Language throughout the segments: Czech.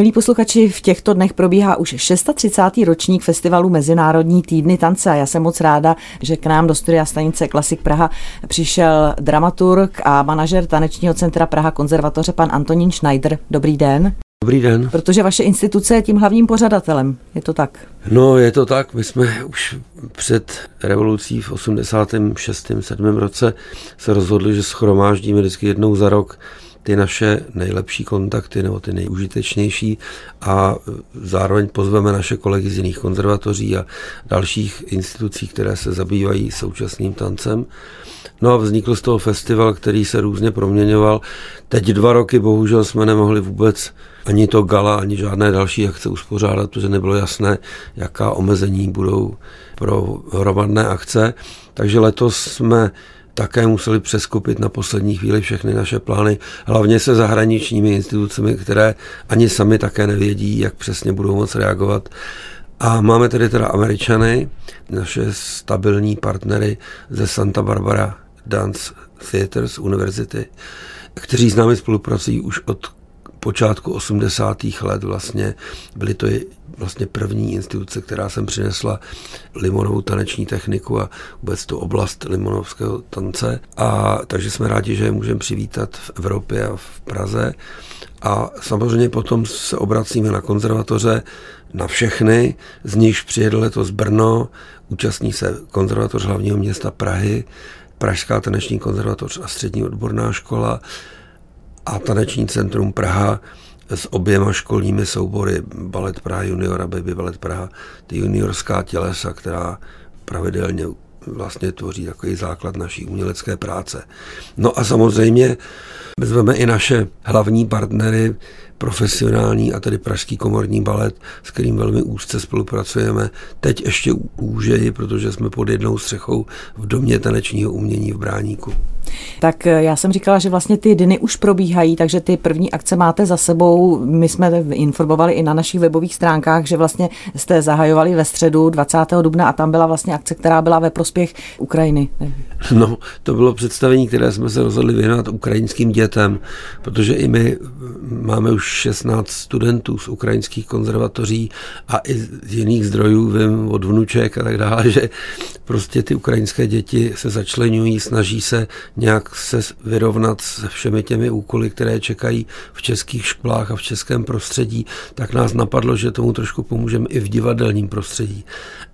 Milí posluchači, v těchto dnech probíhá už 630. ročník festivalu Mezinárodní týdny tance a já jsem moc ráda, že k nám do studia stanice Klasik Praha přišel dramaturg a manažer tanečního centra Praha konzervatoře pan Antonín Schneider. Dobrý den. Dobrý den. Protože vaše instituce je tím hlavním pořadatelem, je to tak? No, je to tak. My jsme už před revolucí v 86. 7. roce se rozhodli, že schromáždíme vždycky jednou za rok ty naše nejlepší kontakty nebo ty nejužitečnější a zároveň pozveme naše kolegy z jiných konzervatoří a dalších institucí, které se zabývají současným tancem. No a vznikl z toho festival, který se různě proměňoval. Teď dva roky bohužel jsme nemohli vůbec ani to gala, ani žádné další akce uspořádat, protože nebylo jasné, jaká omezení budou pro hromadné akce. Takže letos jsme také museli přeskupit na poslední chvíli všechny naše plány, hlavně se zahraničními institucemi, které ani sami také nevědí, jak přesně budou moc reagovat. A máme tedy teda Američany, naše stabilní partnery ze Santa Barbara Dance Theaters univerzity, kteří s námi spolupracují už od počátku 80. let vlastně. Byly to vlastně první instituce, která jsem přinesla limonovou taneční techniku a vůbec tu oblast limonovského tance. A takže jsme rádi, že je můžeme přivítat v Evropě a v Praze. A samozřejmě potom se obracíme na konzervatoře, na všechny, z nichž přijede letos Brno, účastní se konzervatoř hlavního města Prahy, Pražská taneční konzervatoř a střední odborná škola, a Taneční centrum Praha s oběma školními soubory Balet Praha Junior a Baby Balet Praha, ty juniorská tělesa, která pravidelně vlastně tvoří takový základ naší umělecké práce. No a samozřejmě vezmeme i naše hlavní partnery, profesionální a tedy Pražský komorní balet, s kterým velmi úzce spolupracujeme. Teď ještě úžeji, protože jsme pod jednou střechou v domě tanečního umění v Bráníku. Tak eh, já jsem říkala, že vlastně ty dny už probíhají, takže ty první akce máte za sebou. My jsme informovali i na našich webových stránkách, že vlastně jste zahajovali ve středu 20. dubna a tam byla vlastně akce, která byla ve prospěch Ukrajiny. No, to bylo představení, které jsme se rozhodli věnovat ukrajinským dětem, protože i my máme už 16 studentů z ukrajinských konzervatoří a i z jiných zdrojů, vím od vnuček a tak dále, že prostě ty ukrajinské děti se začlenují, snaží se nějak se vyrovnat se všemi těmi úkoly, které čekají v českých školách a v českém prostředí, tak nás napadlo, že tomu trošku pomůžeme i v divadelním prostředí.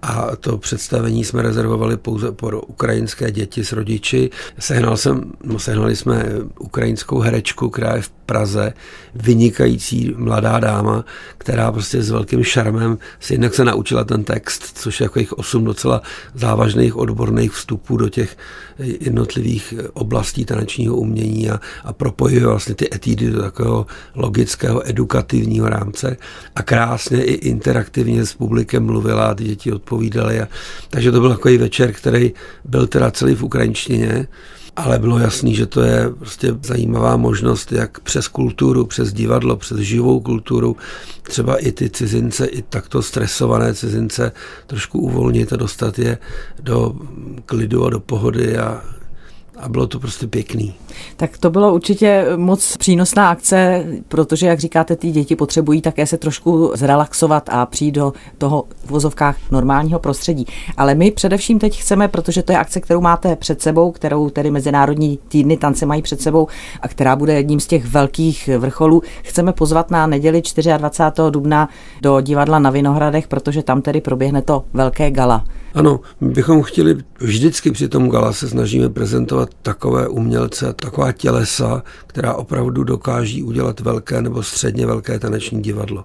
A to představení jsme rezervovali pouze pro ukrajinské děti s rodiči. Sehnal jsem, no, sehnali jsme ukrajinskou herečku, která je v Praze, vynikající mladá dáma, která prostě s velkým šarmem si jednak se naučila ten text, což je jako jich osm docela závažných odborných vstupů do těch jednotlivých oblastí tanečního umění a, a propojuje vlastně ty etídy do takového logického, edukativního rámce a krásně i interaktivně s publikem mluvila ty děti odpovídaly. A, takže to byl takový večer, který byl teda celý v ukrajinštině, ale bylo jasný, že to je prostě zajímavá možnost, jak přes kulturu, přes divadlo, přes živou kulturu, třeba i ty cizince, i takto stresované cizince trošku uvolnit a dostat je do klidu a do pohody a a bylo to prostě pěkný. Tak to bylo určitě moc přínosná akce, protože, jak říkáte, ty děti potřebují také se trošku zrelaxovat a přijít do toho v vozovkách normálního prostředí. Ale my především teď chceme, protože to je akce, kterou máte před sebou, kterou tedy Mezinárodní týdny tance mají před sebou a která bude jedním z těch velkých vrcholů, chceme pozvat na neděli 24. dubna do divadla na Vinohradech, protože tam tedy proběhne to velké gala. Ano, my bychom chtěli vždycky při tom gala se snažíme prezentovat takové umělce, taková tělesa, která opravdu dokáží udělat velké nebo středně velké taneční divadlo.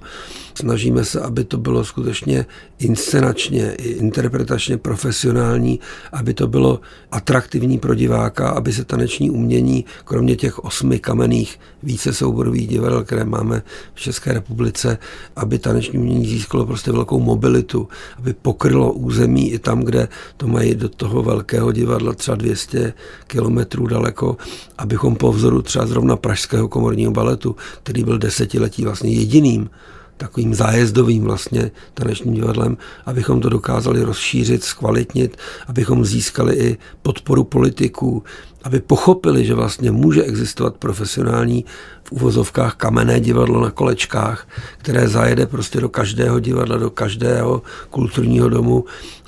Snažíme se, aby to bylo skutečně inscenačně i interpretačně profesionální, aby to bylo atraktivní pro diváka, aby se taneční umění, kromě těch osmi kamenných více souborových divadel, které máme v České republice, aby taneční umění získalo prostě velkou mobilitu, aby pokrylo území i tam, kde to mají do toho velkého divadla třeba 200 kilometrů daleko, abychom po vzoru třeba zrovna Pražského komorního baletu, který byl desetiletí vlastně jediným takovým zájezdovým vlastně tanečním divadlem, abychom to dokázali rozšířit, zkvalitnit, abychom získali i podporu politiků, aby pochopili, že vlastně může existovat profesionální v uvozovkách kamenné divadlo na kolečkách, které zajede prostě do každého divadla, do každého kulturního domu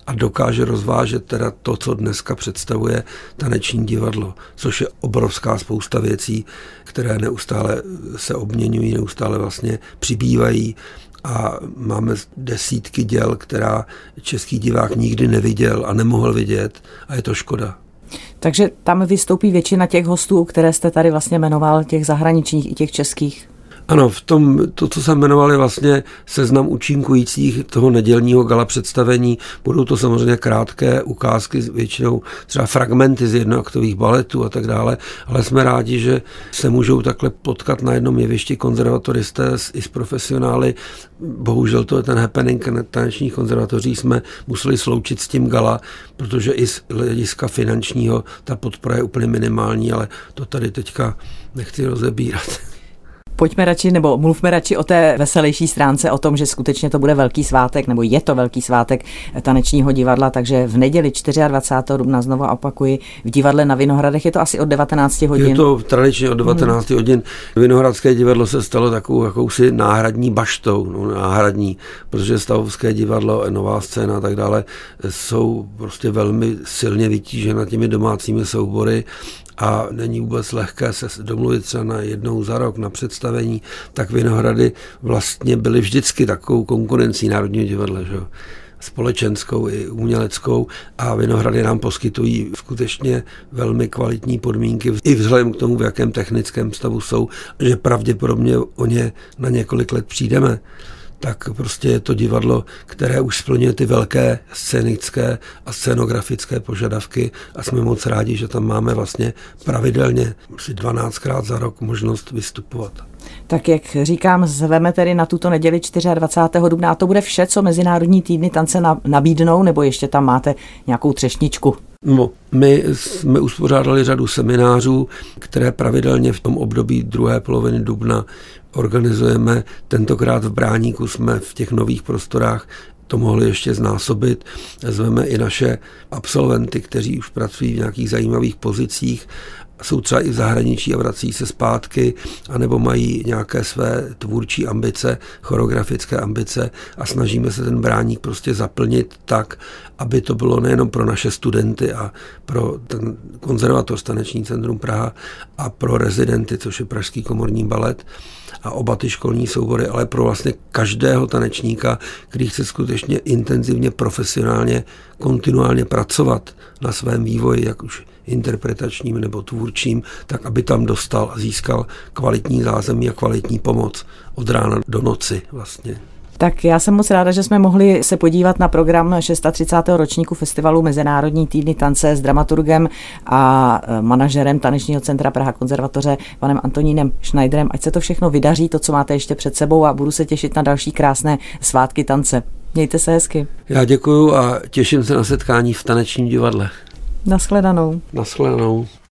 a dokáže rozvážet teda to, co dneska představuje taneční divadlo, což je obrovská spousta věcí, které neustále se obměňují, neustále vlastně přibývají a máme desítky děl, která český divák nikdy neviděl a nemohl vidět a je to škoda. Takže tam vystoupí většina těch hostů, které jste tady vlastně jmenoval, těch zahraničních i těch českých. Ano, v tom, to, co jsem jmenoval, je vlastně seznam účinkujících toho nedělního gala představení. Budou to samozřejmě krátké ukázky, většinou třeba fragmenty z jednoaktových baletů a tak dále, ale jsme rádi, že se můžou takhle potkat na jednom jevišti konzervatoristé i s profesionály. Bohužel to je ten happening na tanečních konzervatoří jsme museli sloučit s tím gala, protože i z hlediska finančního ta podpora je úplně minimální, ale to tady teďka nechci rozebírat pojďme radši, nebo mluvme radši o té veselější stránce, o tom, že skutečně to bude velký svátek, nebo je to velký svátek tanečního divadla, takže v neděli 24. dubna, znovu opakuji, v divadle na Vinohradech je to asi od 19 hodin. Je to tradičně od 19 hmm. hodin. Vinohradské divadlo se stalo takovou jakousi náhradní baštou, no, náhradní, protože stavovské divadlo, nová scéna a tak dále jsou prostě velmi silně vytížena těmi domácími soubory a není vůbec lehké se domluvit třeba na jednou za rok na představení, tak Vinohrady vlastně byly vždycky takovou konkurencí Národního divadla. Že? společenskou i uměleckou a Vinohrady nám poskytují skutečně velmi kvalitní podmínky i vzhledem k tomu, v jakém technickém stavu jsou, že pravděpodobně o ně na několik let přijdeme tak prostě je to divadlo, které už splňuje ty velké scénické a scénografické požadavky a jsme moc rádi, že tam máme vlastně pravidelně asi 12krát za rok možnost vystupovat. Tak jak říkám, zveme tedy na tuto neděli 24. dubna a to bude vše, co Mezinárodní týdny tance nabídnou, nebo ještě tam máte nějakou třešničku? No, my jsme uspořádali řadu seminářů, které pravidelně v tom období druhé poloviny dubna organizujeme. Tentokrát v Bráníku jsme v těch nových prostorách to mohli ještě znásobit. Zveme i naše absolventy, kteří už pracují v nějakých zajímavých pozicích jsou třeba i v zahraničí a vrací se zpátky, anebo mají nějaké své tvůrčí ambice, choreografické ambice a snažíme se ten bráník prostě zaplnit tak, aby to bylo nejenom pro naše studenty a pro ten konzervatoř Taneční centrum Praha a pro rezidenty, což je Pražský komorní balet, a oba ty školní soubory, ale pro vlastně každého tanečníka, který chce skutečně intenzivně, profesionálně, kontinuálně pracovat na svém vývoji, jak už interpretačním nebo tvůrčím, tak aby tam dostal a získal kvalitní zázemí a kvalitní pomoc od rána do noci vlastně. Tak já jsem moc ráda, že jsme mohli se podívat na program 630. ročníku festivalu Mezinárodní týdny tance s dramaturgem a e, manažerem Tanečního centra Praha konzervatoře panem Antonínem Schneiderem. Ať se to všechno vydaří, to, co máte ještě před sebou a budu se těšit na další krásné svátky tance. Mějte se hezky. Já děkuju a těším se na setkání v tanečním divadle. Naschledanou. Naschledanou.